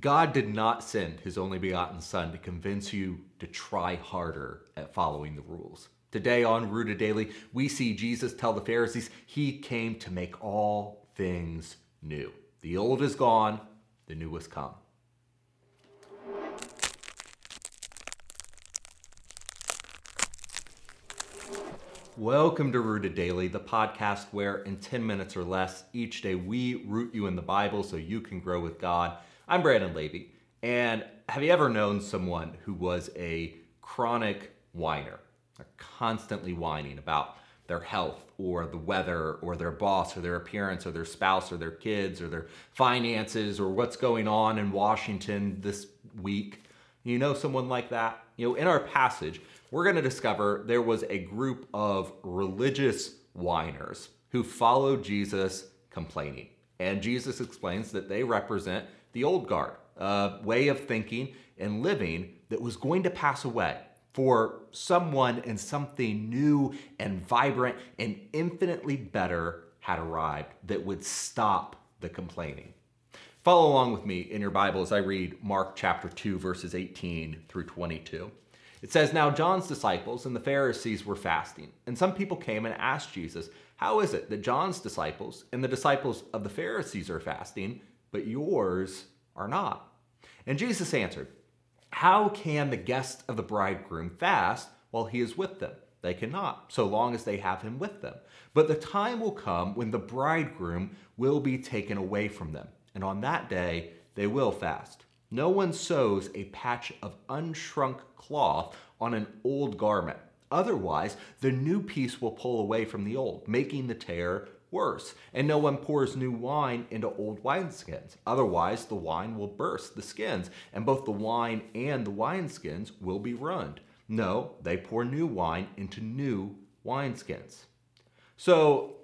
God did not send his only begotten Son to convince you to try harder at following the rules. Today on Rooted Daily, we see Jesus tell the Pharisees he came to make all things new. The old is gone, the new has come. Welcome to Rooted Daily, the podcast where in 10 minutes or less each day we root you in the Bible so you can grow with God. I'm Brandon Levy, and have you ever known someone who was a chronic whiner? Constantly whining about their health or the weather or their boss or their appearance or their spouse or their kids or their finances or what's going on in Washington this week. You know someone like that? You know, in our passage, we're going to discover there was a group of religious whiners who followed Jesus complaining. And Jesus explains that they represent the old guard, a way of thinking and living that was going to pass away for someone and something new and vibrant and infinitely better had arrived that would stop the complaining. Follow along with me in your Bible as I read Mark chapter 2, verses 18 through 22. It says, Now John's disciples and the Pharisees were fasting, and some people came and asked Jesus, How is it that John's disciples and the disciples of the Pharisees are fasting, but yours are not? And Jesus answered, How can the guests of the bridegroom fast while he is with them? They cannot, so long as they have him with them. But the time will come when the bridegroom will be taken away from them, and on that day they will fast. No one sews a patch of unshrunk cloth on an old garment. Otherwise, the new piece will pull away from the old, making the tear worse. And no one pours new wine into old wineskins. Otherwise, the wine will burst the skins, and both the wine and the wineskins will be ruined. No, they pour new wine into new wineskins. So,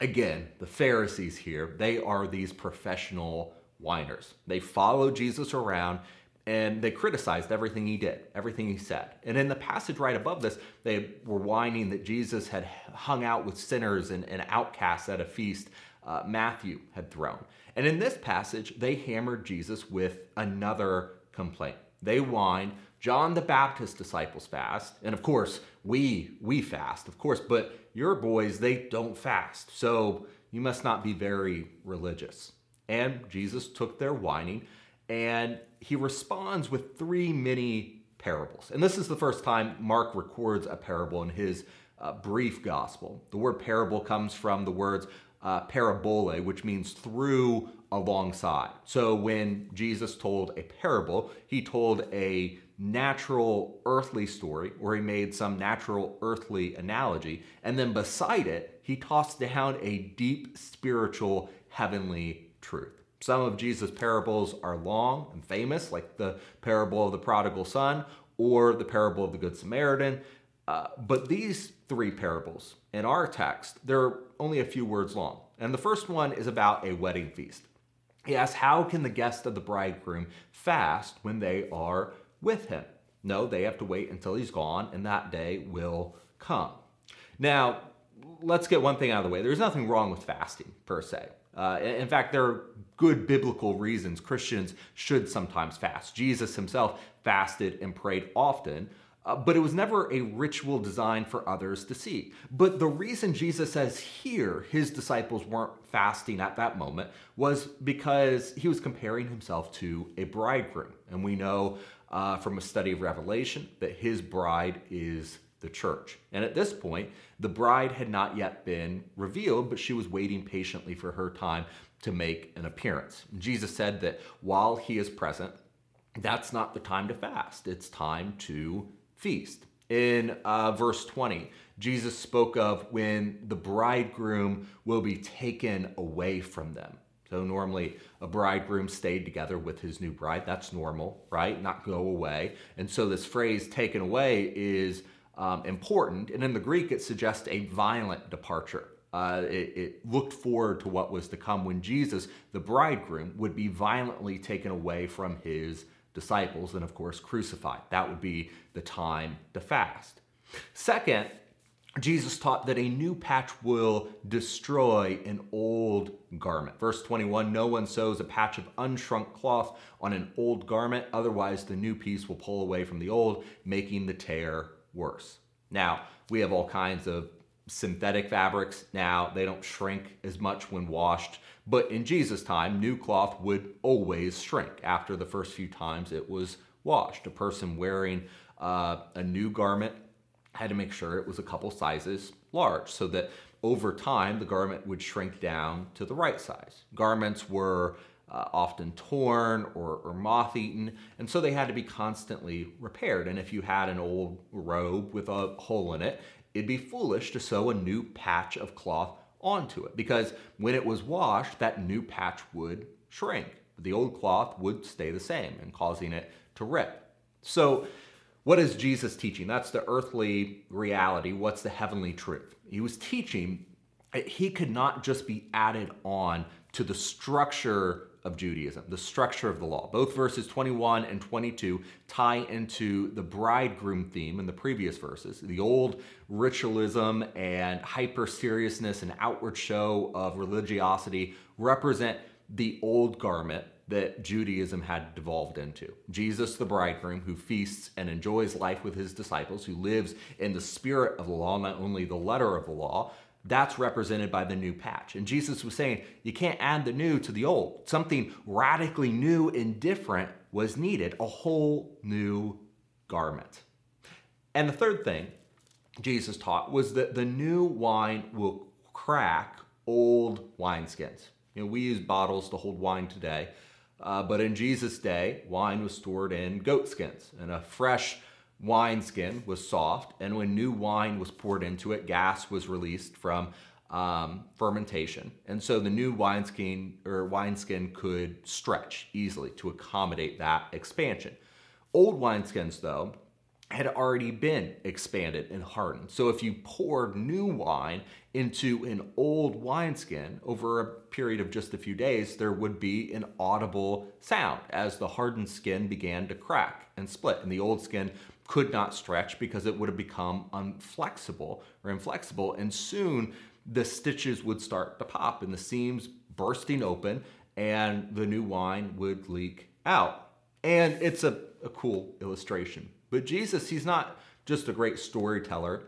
again, the Pharisees here, they are these professional whiners. They follow Jesus around and they criticized everything he did, everything he said. And in the passage right above this, they were whining that Jesus had hung out with sinners and, and outcasts at a feast uh, Matthew had thrown. And in this passage, they hammered Jesus with another complaint. They whined, John the Baptist disciples fast, and of course, we we fast, of course, but your boys they don't fast. So you must not be very religious. And Jesus took their whining and he responds with three mini parables. And this is the first time Mark records a parable in his uh, brief gospel. The word parable comes from the words uh, parabole, which means through alongside. So when Jesus told a parable, he told a natural earthly story or he made some natural earthly analogy. And then beside it, he tossed down a deep spiritual heavenly truth. Some of Jesus' parables are long and famous, like the parable of the prodigal son or the parable of the Good Samaritan. Uh, but these three parables in our text, they're only a few words long. And the first one is about a wedding feast. He asks, How can the guests of the bridegroom fast when they are with him? No, they have to wait until he's gone, and that day will come. Now, let's get one thing out of the way. There's nothing wrong with fasting per se. Uh, in fact, there are good biblical reasons Christians should sometimes fast. Jesus himself fasted and prayed often, uh, but it was never a ritual designed for others to see. But the reason Jesus says here his disciples weren't fasting at that moment was because he was comparing himself to a bridegroom. And we know uh, from a study of Revelation that his bride is the church. And at this point, the bride had not yet been revealed, but she was waiting patiently for her time to make an appearance. Jesus said that while he is present, that's not the time to fast, it's time to feast. In uh, verse 20, Jesus spoke of when the bridegroom will be taken away from them. So, normally a bridegroom stayed together with his new bride. That's normal, right? Not go away. And so, this phrase taken away is um, important. And in the Greek, it suggests a violent departure. Uh, it, it, looked forward to what was to come when Jesus, the bridegroom, would be violently taken away from his disciples and, of course, crucified. That would be the time to fast. Second, Jesus taught that a new patch will destroy an old garment. Verse 21 No one sews a patch of unshrunk cloth on an old garment, otherwise, the new piece will pull away from the old, making the tear worse. Now, we have all kinds of synthetic fabrics now. They don't shrink as much when washed. But in Jesus' time, new cloth would always shrink after the first few times it was washed. A person wearing uh, a new garment had to make sure it was a couple sizes large so that over time the garment would shrink down to the right size. Garments were uh, often torn or, or moth eaten, and so they had to be constantly repaired. And if you had an old robe with a hole in it, it'd be foolish to sew a new patch of cloth onto it because when it was washed, that new patch would shrink. The old cloth would stay the same and causing it to rip. So what is Jesus teaching? That's the earthly reality. What's the heavenly truth? He was teaching he could not just be added on to the structure of Judaism, the structure of the law. Both verses 21 and 22 tie into the bridegroom theme in the previous verses. The old ritualism and hyper seriousness and outward show of religiosity represent the old garment that Judaism had devolved into. Jesus, the bridegroom, who feasts and enjoys life with his disciples, who lives in the spirit of the law, not only the letter of the law, that's represented by the new patch. And Jesus was saying, you can't add the new to the old. Something radically new and different was needed, a whole new garment. And the third thing Jesus taught was that the new wine will crack old wineskins. You know, we use bottles to hold wine today, uh, but in Jesus' day, wine was stored in goat skins, and a fresh wineskin was soft. And when new wine was poured into it, gas was released from um, fermentation. And so the new wineskin or wineskin could stretch easily to accommodate that expansion. Old wineskins, though, had already been expanded and hardened. So if you poured new wine into an old wineskin over a period of just a few days, there would be an audible sound as the hardened skin began to crack and split. And the old skin could not stretch because it would have become unflexible or inflexible. And soon the stitches would start to pop and the seams bursting open and the new wine would leak out. And it's a, a cool illustration but Jesus, he's not just a great storyteller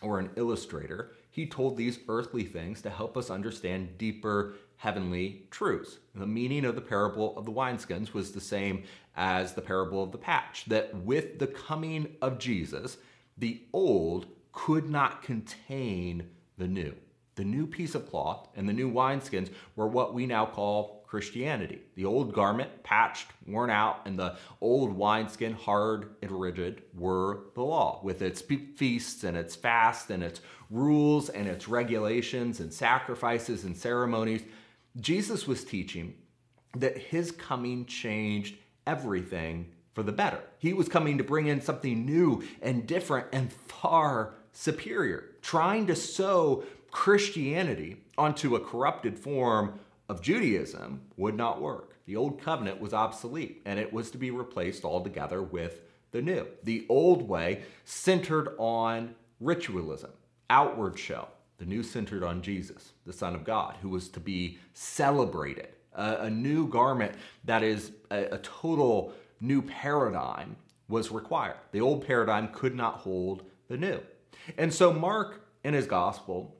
or an illustrator. He told these earthly things to help us understand deeper heavenly truths. The meaning of the parable of the wineskins was the same as the parable of the patch, that with the coming of Jesus, the old could not contain the new. The new piece of cloth and the new wineskins were what we now call Christianity. The old garment, patched, worn out, and the old wineskin, hard and rigid, were the law, with its feasts and its fasts and its rules and its regulations and sacrifices and ceremonies. Jesus was teaching that his coming changed everything for the better. He was coming to bring in something new and different and far superior, trying to sow Christianity onto a corrupted form of Judaism would not work. The old covenant was obsolete and it was to be replaced altogether with the new. The old way centered on ritualism, outward show. The new centered on Jesus, the Son of God, who was to be celebrated. A, a new garment that is a, a total new paradigm was required. The old paradigm could not hold the new. And so Mark in his gospel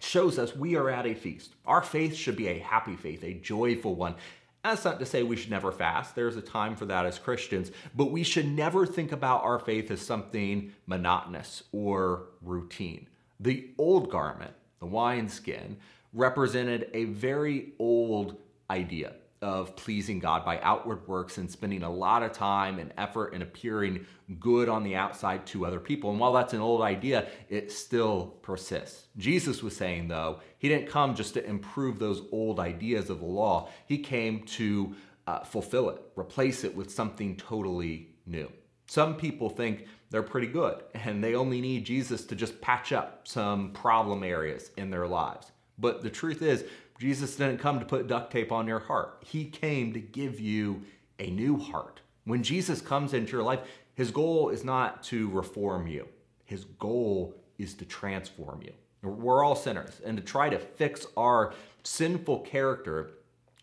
shows us we are at a feast. Our faith should be a happy faith, a joyful one. That's not to say we should never fast. There's a time for that as Christians, but we should never think about our faith as something monotonous or routine. The old garment, the wineskin, represented a very old idea of pleasing God by outward works and spending a lot of time and effort and appearing good on the outside to other people. And while that's an old idea, it still persists. Jesus was saying, though, he didn't come just to improve those old ideas of the law, he came to uh, fulfill it, replace it with something totally new. Some people think they're pretty good and they only need Jesus to just patch up some problem areas in their lives. But the truth is, Jesus didn't come to put duct tape on your heart. He came to give you a new heart. When Jesus comes into your life, his goal is not to reform you. His goal is to transform you. We're all sinners, and to try to fix our sinful character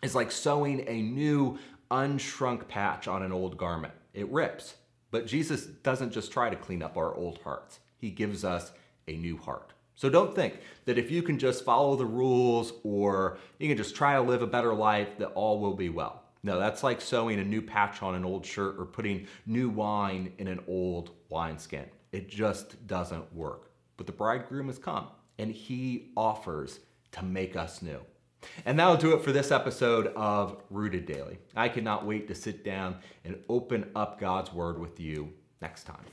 is like sewing a new unshrunk patch on an old garment. It rips. But Jesus doesn't just try to clean up our old hearts, He gives us a new heart. So don't think that if you can just follow the rules or you can just try to live a better life, that all will be well. No, that's like sewing a new patch on an old shirt or putting new wine in an old wineskin. It just doesn't work. But the bridegroom has come and he offers to make us new. And that'll do it for this episode of Rooted Daily. I cannot wait to sit down and open up God's Word with you next time.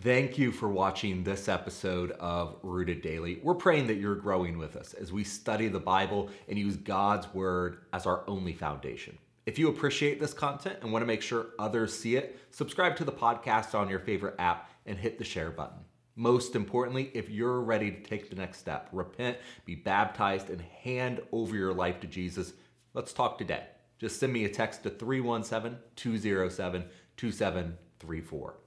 Thank you for watching this episode of Rooted Daily. We're praying that you're growing with us as we study the Bible and use God's Word as our only foundation. If you appreciate this content and want to make sure others see it, subscribe to the podcast on your favorite app and hit the share button. Most importantly, if you're ready to take the next step, repent, be baptized, and hand over your life to Jesus, let's talk today. Just send me a text to 317 207 2734.